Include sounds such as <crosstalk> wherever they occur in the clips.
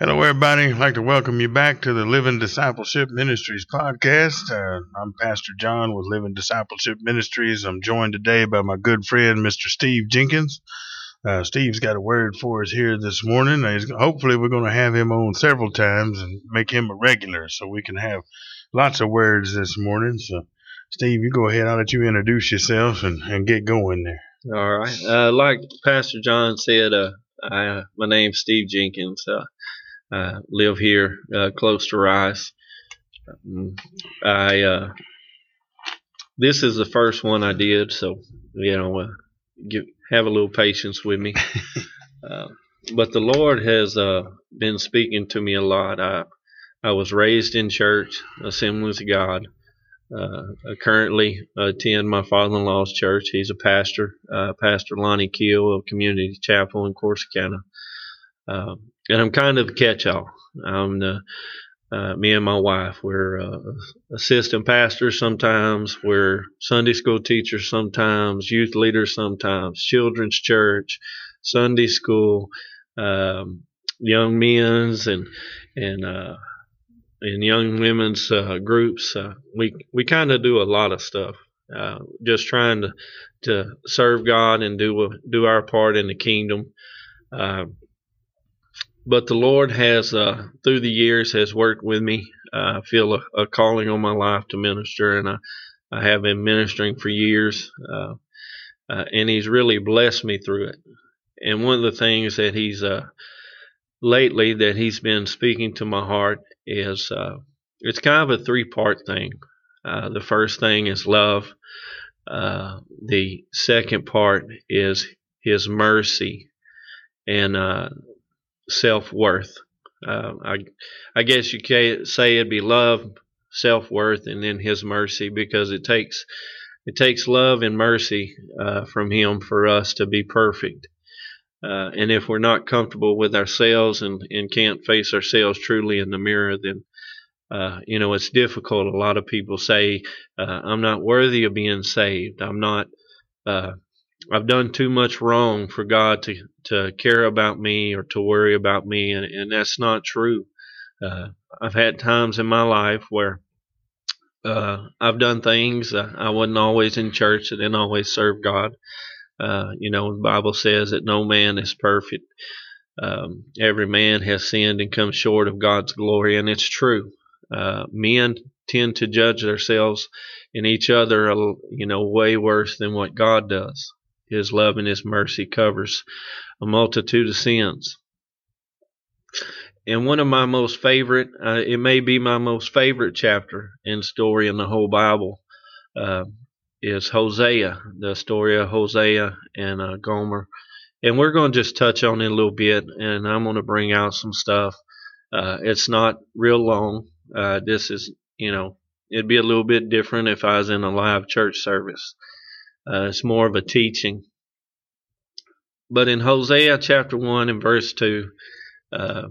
Hello, everybody. I'd like to welcome you back to the Living Discipleship Ministries podcast. Uh, I'm Pastor John with Living Discipleship Ministries. I'm joined today by my good friend, Mr. Steve Jenkins. Uh, Steve's got a word for us here this morning. He's, hopefully, we're going to have him on several times and make him a regular so we can have lots of words this morning. So, Steve, you go ahead. I'll let you introduce yourself and, and get going there. All right. Uh, like Pastor John said, uh, I, my name's Steve Jenkins. Uh, I live here uh, close to Rice. I uh, this is the first one I did, so you know, uh, give, have a little patience with me. <laughs> Uh, but the Lord has uh, been speaking to me a lot. I I was raised in church, Assemblies of God. Uh, I currently attend my father-in-law's church. He's a pastor, Pastor Lonnie Keel of Community Chapel in Corsicana. Um, and I'm kind of a catch-all. I'm the uh, me and my wife, we're uh, assistant pastors sometimes, we're Sunday school teachers sometimes, youth leaders sometimes, children's church, Sunday school, um, young men's and and uh, and young women's uh, groups. Uh, we we kind of do a lot of stuff, uh, just trying to to serve God and do do our part in the kingdom. But the Lord has, uh, through the years, has worked with me. Uh, I feel a, a, calling on my life to minister, and I, I have been ministering for years, uh, uh and He's really blessed me through it. And one of the things that He's uh, lately that He's been speaking to my heart is uh, it's kind of a three-part thing. the first thing is love. the second part is His mercy, and self worth. Uh, I, I guess you could say it'd be love, self worth, and then His mercy, because it takes it takes love and mercy uh, from Him for us to be perfect. Uh, and if we're not comfortable with ourselves and, and can't face ourselves truly in the mirror, then uh, you know it's difficult. A lot of people say, uh, "I'm not worthy of being saved. I'm not." I've done too much wrong for God to, to care about me or to worry about me, and, and that's not true. Uh, I've had times in my life where uh, I've done things I wasn't always in church. I didn't always serve God. Uh, you know, the Bible says that no man is perfect. Um, every man has sinned and come short of God's glory, and it's true. Uh, men tend to judge themselves and each other, you know, way worse than what God does. His love and His mercy covers a multitude of sins. And one of my most favorite, uh, it may be my most favorite chapter and story in the whole Bible, uh, is Hosea, the story of Hosea and uh, Gomer. And we're going to just touch on it a little bit, and I'm going to bring out some stuff. Uh, it's not real long. Uh, this is, you know, it'd be a little bit different if I was in a live church service. Uh, it's more of a teaching. But in Hosea chapter 1 and verse 2, uh,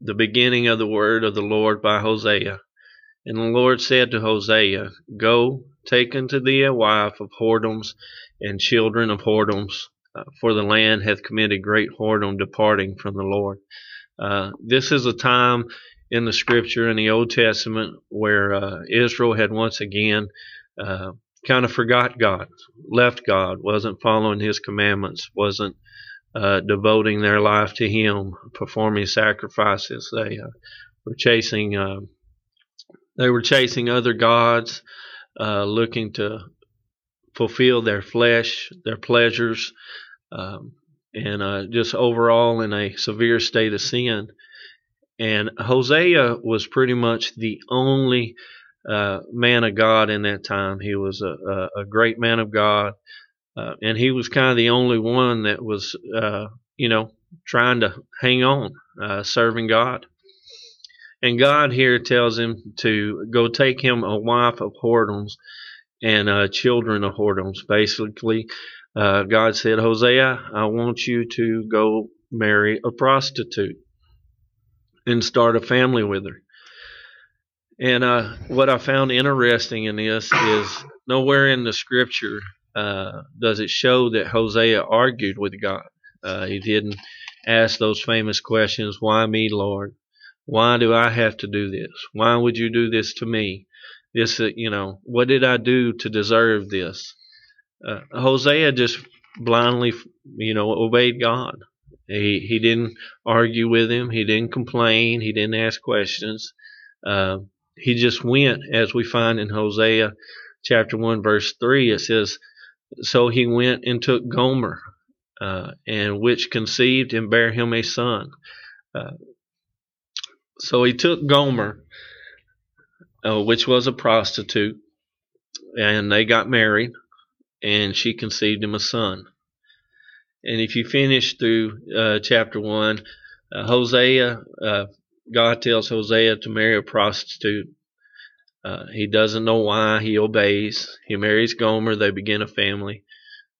the beginning of the word of the Lord by Hosea. And the Lord said to Hosea, Go, take unto thee a wife of whoredoms and children of whoredoms, uh, for the land hath committed great whoredom departing from the Lord. Uh, this is a time in the scripture in the Old Testament where uh, Israel had once again uh, kind of forgot God, left God, wasn't following His commandments, wasn't uh, devoting their life to Him, performing sacrifices. They uh, were chasing, uh, they were chasing other gods, uh, looking to fulfill their flesh, their pleasures, um, and uh, just overall in a severe state of sin. And Hosea was pretty much the only uh, man of God in that time. He was a, a, a great man of God, uh, and he was kind of the only one that was, uh, you know, trying to hang on, uh, serving God. And God here tells him to go take him a wife of whoredoms and uh, children of whoredoms. Basically, God said, Hosea, I want you to go marry a prostitute and start a family with her. And uh, what I found interesting in this is nowhere in the scripture uh, does it show that Hosea argued with God. Uh, he didn't ask those famous questions Why me, Lord? Why do I have to do this? Why would you do this to me? This, uh, you know, what did I do to deserve this? Uh, Hosea just blindly, you know, obeyed God. He he didn't argue with him. He didn't complain. He didn't ask questions. Uh, he just went, as we find in Hosea chapter one verse three. It says, "So he went and took Gomer, uh, and which conceived and bare him a son." Uh, so he took Gomer, uh, which was a prostitute, and they got married, and she conceived him a son. And if you finish through uh, chapter one, uh, Hosea, uh, God tells Hosea to marry a prostitute. Uh, he doesn't know why. He obeys. He marries Gomer. They begin a family.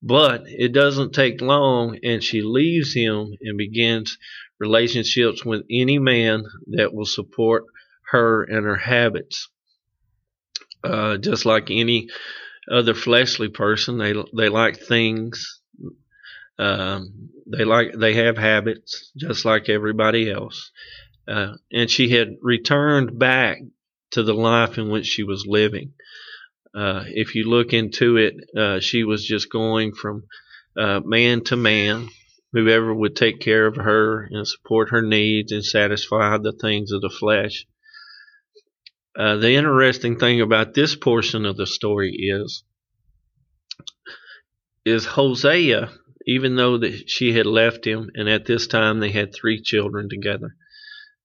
But it doesn't take long, and she leaves him and begins relationships with any man that will support her and her habits. Uh, just like any other fleshly person, they they like things. Um, they like they have habits just like everybody else. Uh, and she had returned back to the life in which she was living. Uh, if you look into it, uh, she was just going from uh, man to man, whoever would take care of her and support her needs and satisfy the things of the flesh. Uh, the interesting thing about this portion of the story is, is Hosea, even though that she had left him, and at this time they had three children together,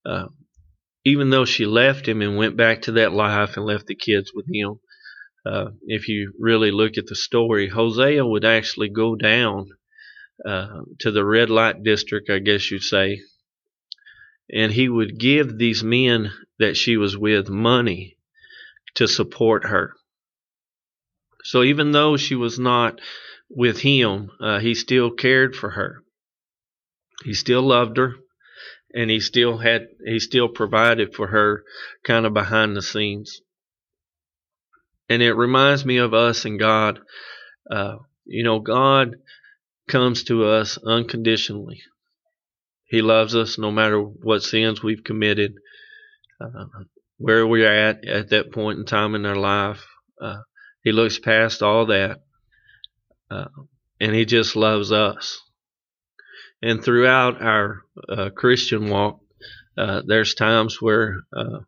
uh, even though she left him and went back to that life and left the kids with him, uh, if you really look at the story, Hosea would actually go down uh, to the red light district, I guess you'd say, and he would give these men that she was with money to support her. So even though she was not with him, uh, he still cared for her. He still loved her, and he still had he still provided for her, kind of behind the scenes. And it reminds me of us and God. Uh, you know, God comes to us unconditionally. He loves us no matter what sins we've committed, uh, where we're at at that point in time in our life. Uh, he looks past all that, uh, and He just loves us. And throughout our uh, Christian walk, uh, there's times where uh,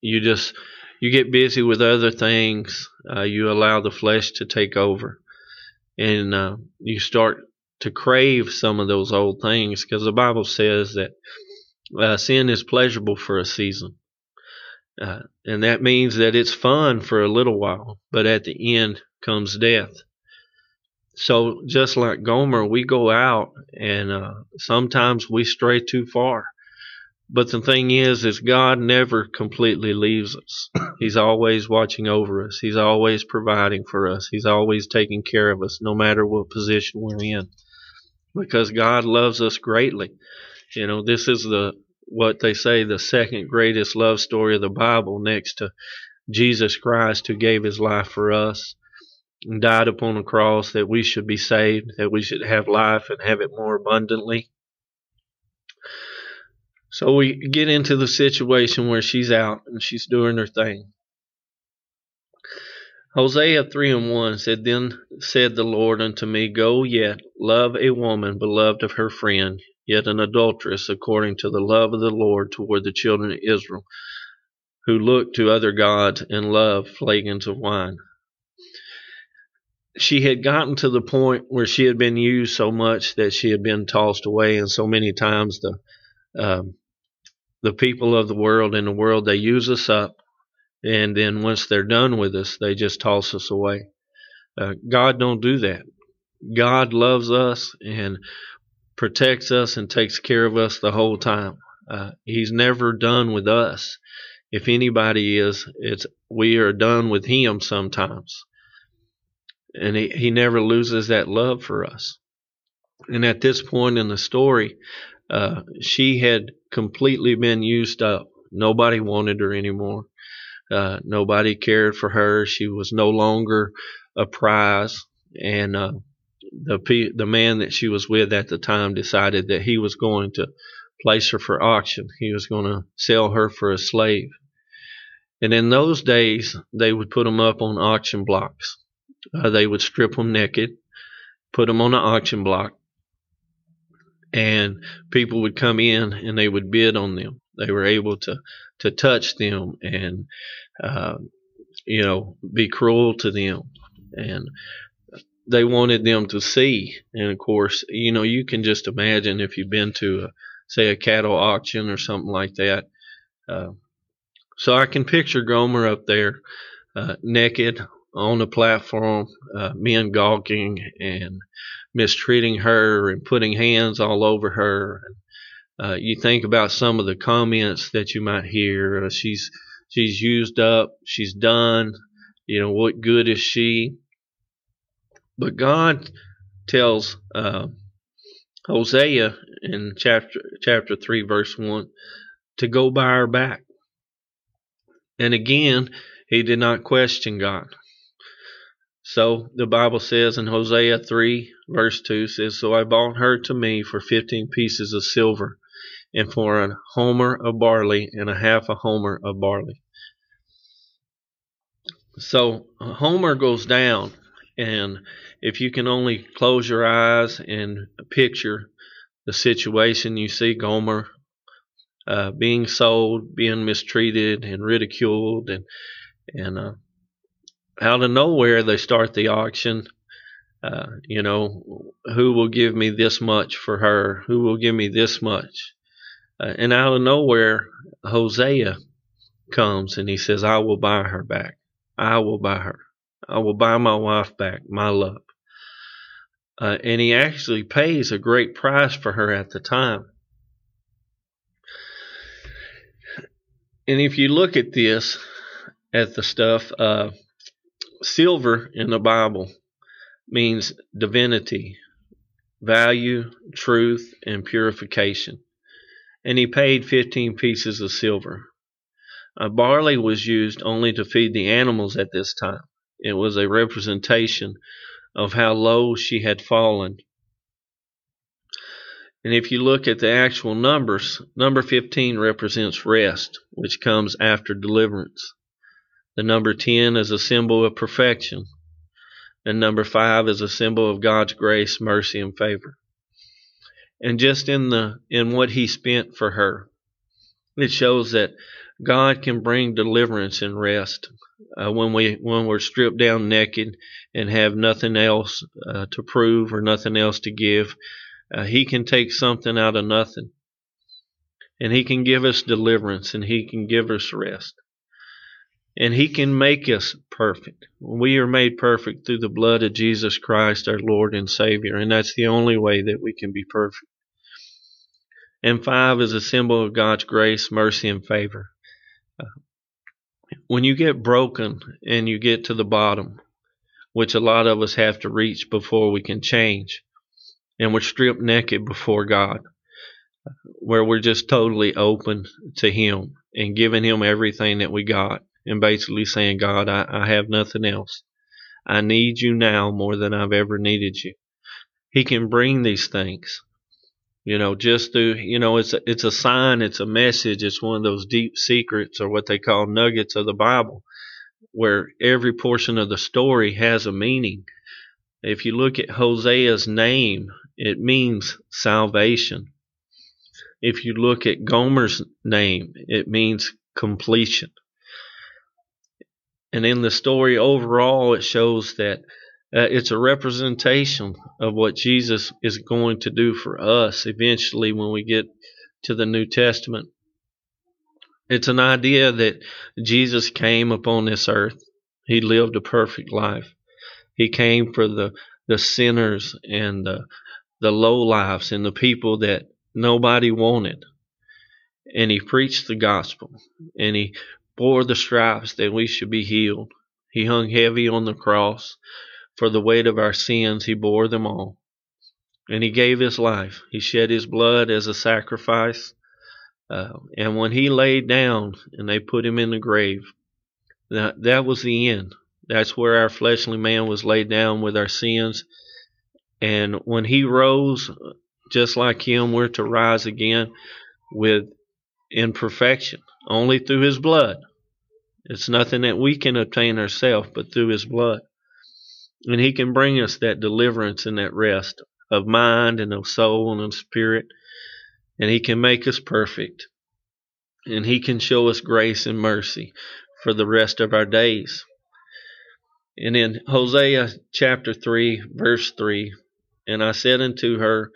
you just you get busy with other things. you allow the flesh to take over and uh, you start to crave some of those old things because the Bible says that uh, sin is pleasurable for a season. Uh, and that means that it's fun for a little while, but at the end comes death. So just like Gomer, we go out and uh, sometimes we stray too far. But the thing is, is God never completely leaves us. <coughs> He's always watching over us. He's always providing for us. He's always taking care of us, no matter what position we're in, because God loves us greatly. You know, this is the what they say the second greatest love story of the Bible, next to Jesus Christ, who gave His life for us and died upon a cross that we should be saved, that we should have life and have it more abundantly. So we get into the situation where she's out and she's doing her thing. Hosea 3 and 1 said, Then said the Lord unto me, Go yet, love a woman beloved of her friend, yet an adulteress according to the love of the Lord toward the children of Israel, who look to other gods and love flagons of wine. She had gotten to the point where she had been used so much that she had been tossed away, and so many times the um, the people of the world in the world they use us up and then once they're done with us they just toss us away. Uh, god don't do that. God loves us and protects us and takes care of us the whole time. Uh, he's never done with us. If anybody is it's we are done with him sometimes and he, he never loses that love for us and at this point in the story uh, she had completely been used up. Nobody wanted her anymore. Uh, nobody cared for her. She was no longer a prize. And uh, the the man that she was with at the time decided that he was going to place her for auction. He was going to sell her for a slave. And in those days, they would put them up on auction blocks. Uh, they would strip them naked, put them on the auction block, and people would come in and they would bid on them. They were able to to touch them and uh, you know be cruel to them, and they wanted them to see. And of course, you know you can just imagine if you've been to a, say a cattle auction or something like that. Uh, so I can picture Gomer up there, uh, naked on the platform, uh, men gawking and mistreating her and putting hands all over her. Uh, you think about some of the comments that you might hear. Uh, she's she's used up. She's done. You know what good is she? But God tells uh, Hosea in chapter chapter three verse one to go buy her back. And again, he did not question God. So the Bible says in Hosea 3, verse 2 says, So I bought her to me for 15 pieces of silver, and for a homer of barley, and a half a homer of barley. So a homer goes down, and if you can only close your eyes and picture the situation, you see Gomer uh, being sold, being mistreated and ridiculed, and and uh, out of nowhere they start the auction. Uh, you know, who will give me this much for her? Who will give me this much? Uh, and out of nowhere, Hosea comes and he says, I will buy her back. I will buy her. I will buy my wife back, my love. Uh, and he actually pays a great price for her at the time. And if you look at this, at the stuff, uh, silver in the Bible means divinity, value, truth, and purification. And he paid 15 pieces of silver. Uh, barley was used only to feed the animals at this time. It was a representation of how low she had fallen. And if you look at the actual numbers, number 15 represents rest, which comes after deliverance. The number 10 is a symbol of perfection. And number 5 is a symbol of God's grace, mercy, and favor. And just in the in what he spent for her, it shows that God can bring deliverance and rest uh, when we when we're stripped down naked and have nothing else uh, to prove or nothing else to give. Uh, he can take something out of nothing, and He can give us deliverance, and He can give us rest and he can make us perfect. We are made perfect through the blood of Jesus Christ, our Lord and Savior, and that's the only way that we can be perfect. And five is a symbol of God's grace, mercy, and favor. When you get broken and you get to the bottom, which a lot of us have to reach before we can change, and we're stripped naked before God, where we're just totally open to Him and giving Him everything that we got and basically saying, God, I, I have nothing else. I need you now more than I've ever needed you. He can bring these things, you know, just through, you know, it's a, it's a sign, it's a message, it's one of those deep secrets or what they call nuggets of the Bible, where every portion of the story has a meaning. If you look at Hosea's name, it means salvation. If you look at Gomer's name, it means completion. And in the story overall, it shows that uh, it's a representation of what Jesus is going to do for us eventually when we get to the New Testament. It's an idea that Jesus came upon this earth. He lived a perfect life. He came for the, the sinners and the, the low lives and the people that nobody wanted. And he preached the gospel and he bore the stripes that we should be healed. He hung heavy on the cross. For the weight of our sins, he bore them all. And he gave his life. He shed his blood as a sacrifice. Uh, and when he laid down and they put him in the grave, that, that was the end. That's where our fleshly man was laid down with our sins. And when he rose, just like him, we're to rise again with imperfection, only through his blood. It's nothing that we can obtain ourselves, but through his blood. And he can bring us that deliverance and that rest of mind and of soul and of spirit. And he can make us perfect. And he can show us grace and mercy for the rest of our days. And in Hosea chapter 3, verse 3, and I said unto her,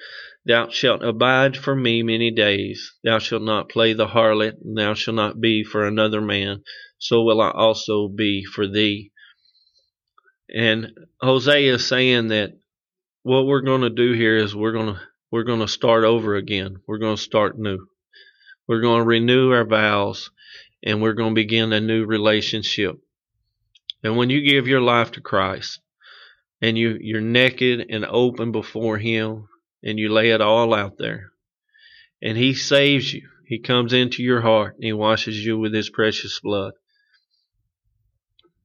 Thou shalt abide for me many days. Thou shalt not play the harlot, and thou shalt not be for another man. So will I also be for thee. And Hosea is saying that what we're going to do here is we're going to we're going to start over again. We're going to start new. We're going to renew our vows, and we're going to begin a new relationship. And when you give your life to Christ, and you you're naked and open before him and you lay it all out there. And he saves you. He comes into your heart and he washes you with his precious blood.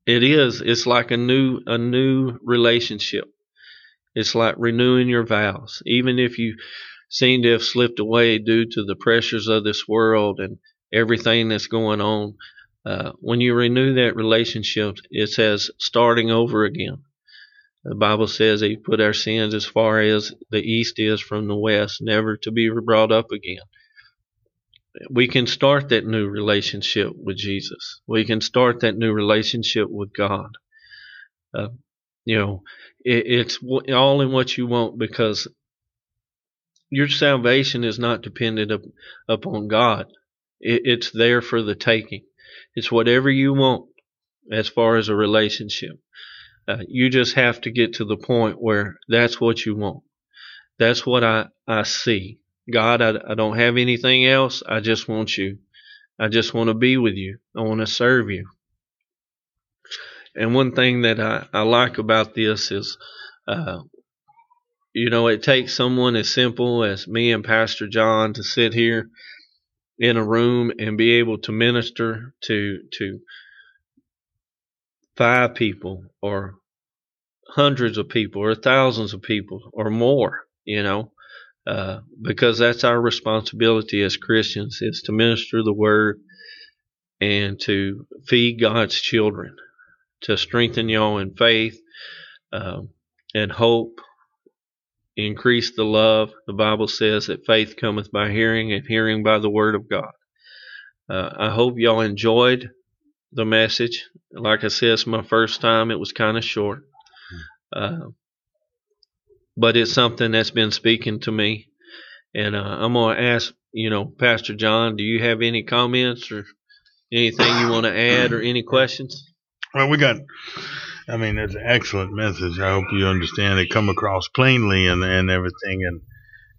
It is it's like a new a new relationship. It's like renewing your vows. Even if you seem to have slipped away due to the pressures of this world and everything that's going on uh, when you renew that relationship it says starting over again the Bible says He put our sins as far as the east is from the west, never to be brought up again. We can start that new relationship with Jesus. We can start that new relationship with God. Uh, you know, it, it's all in what you want because your salvation is not dependent up, upon God. It, it's there for the taking. It's whatever you want as far as a relationship. Uh, you just have to get to the point where that's what you want. That's what I, I see. God, I, I don't have anything else. I just want you. I just want to be with you. I want to serve you. And one thing that I, I like about this is, uh, you know, it takes someone as simple as me and Pastor John to sit here in a room and be able to minister to to five people or hundreds of people or thousands of people or more, you know, uh, because that's our responsibility as Christians is to minister the word and to feed God's children, to strengthen y'all in faith um, and hope, increase the love. The Bible says that faith cometh by hearing and hearing by the word of God. Uh, I hope y'all enjoyed the message. Like I said, it's my first time. It was kind of short. Uh, but it's something that's been speaking to me. And uh, I'm to ask, you know, Pastor John, do you have any comments or anything you want to add or any questions? Well, we got, I mean, it's an excellent message. I hope you understand it come across plainly and, and everything. And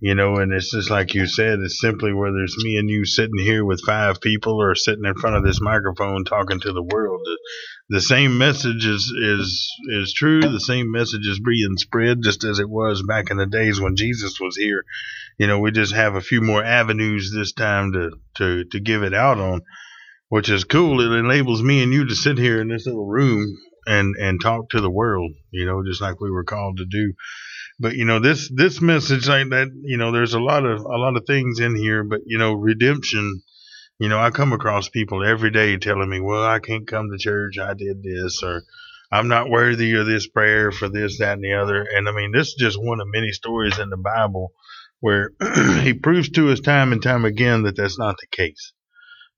you know, and it's just like you said, it's simply whether it's me and you sitting here with five people or sitting in front of this microphone talking to the world. The, the same message is, is is true. The same message is being spread just as it was back in the days when Jesus was here. You know, we just have a few more avenues this time to, to, to give it out on, which is cool. It enables me and you to sit here in this little room and, and talk to the world, you know, just like we were called to do. But you know this this message like that you know there's a lot of a lot of things in here but you know redemption you know i come across people every day telling me well i can't come to church. I did this or i'm not worthy of this prayer for this that and the other. And i mean this is just one of many stories in the bible where <clears throat> he proves to us time and time again that that's not the case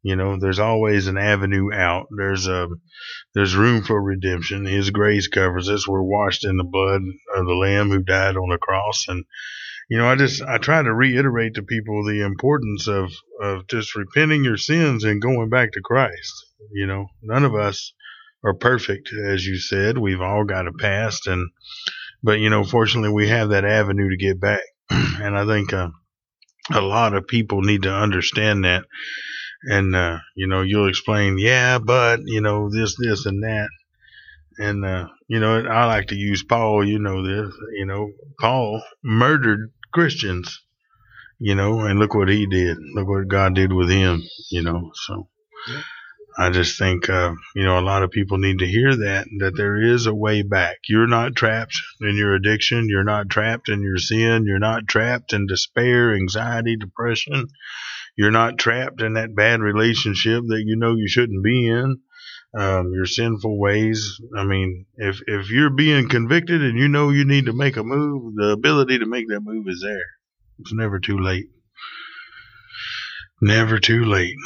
you know, there's always an avenue out. There's a um, there's room for redemption. His grace covers us. We're washed in the blood of the Lamb who died on the cross. And you know, I just I try to reiterate to people the importance of of just repenting your sins and going back to Christ. You know, none of us are perfect, as you said. We've all got a past, and but you know, fortunately, we have that avenue to get back. <clears throat> and I think uh, a lot of people need to understand that and uh, you know you'll explain, yeah, but you know this, this, and that, and uh, you know I like to use Paul. You know this, you know Paul murdered Christians, you know, and look what he did. Look what God did with him, you know. So I just think, uh, you know, a lot of people need to hear that, that there is a way back. You're not trapped in your addiction. You're not trapped in your sin. You're not trapped in despair, anxiety, depression. You're not trapped in that bad relationship that you know you shouldn't be in. Um, your sinful ways. I mean, if if you're being convicted and you know you need to make a move, the ability to make that move is there. It's never too late. Never too late.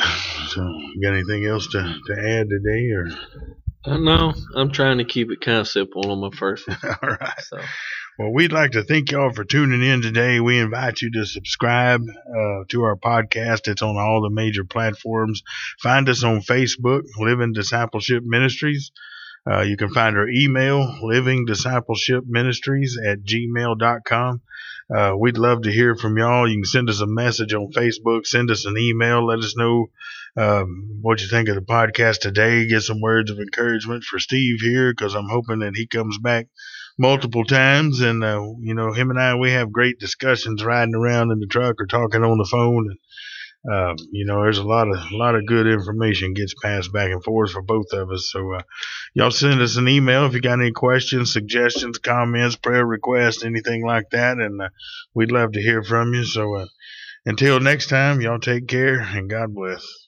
So, got anything else to, to add today, or? Uh, no, I'm trying to keep it kind of simple on my first one. <laughs> All right. So, Well, we'd like to thank y'all for tuning in today. We invite you to subscribe uh, to our podcast. It's on all the major platforms. Find us on Facebook, Living Discipleship Ministries. Uh, you can find our email, Living Discipleship Ministries at gmail.com. Uh, we'd love to hear from y'all. You can send us a message on Facebook, send us an email, let us know um, what you think of the podcast today. Get some words of encouragement for Steve here because I'm hoping that he comes back multiple times. And, uh, you know, him and I, we have great discussions riding around in the truck or talking on the phone. And, um, you know, there's a lot of a lot of good information gets passed back and forth for both of us. So, uh, y'all send us an email if you got any questions, suggestions, comments, prayer requests, anything like that, and uh, we'd love to hear from you. So, uh, until next time, y'all take care and God bless.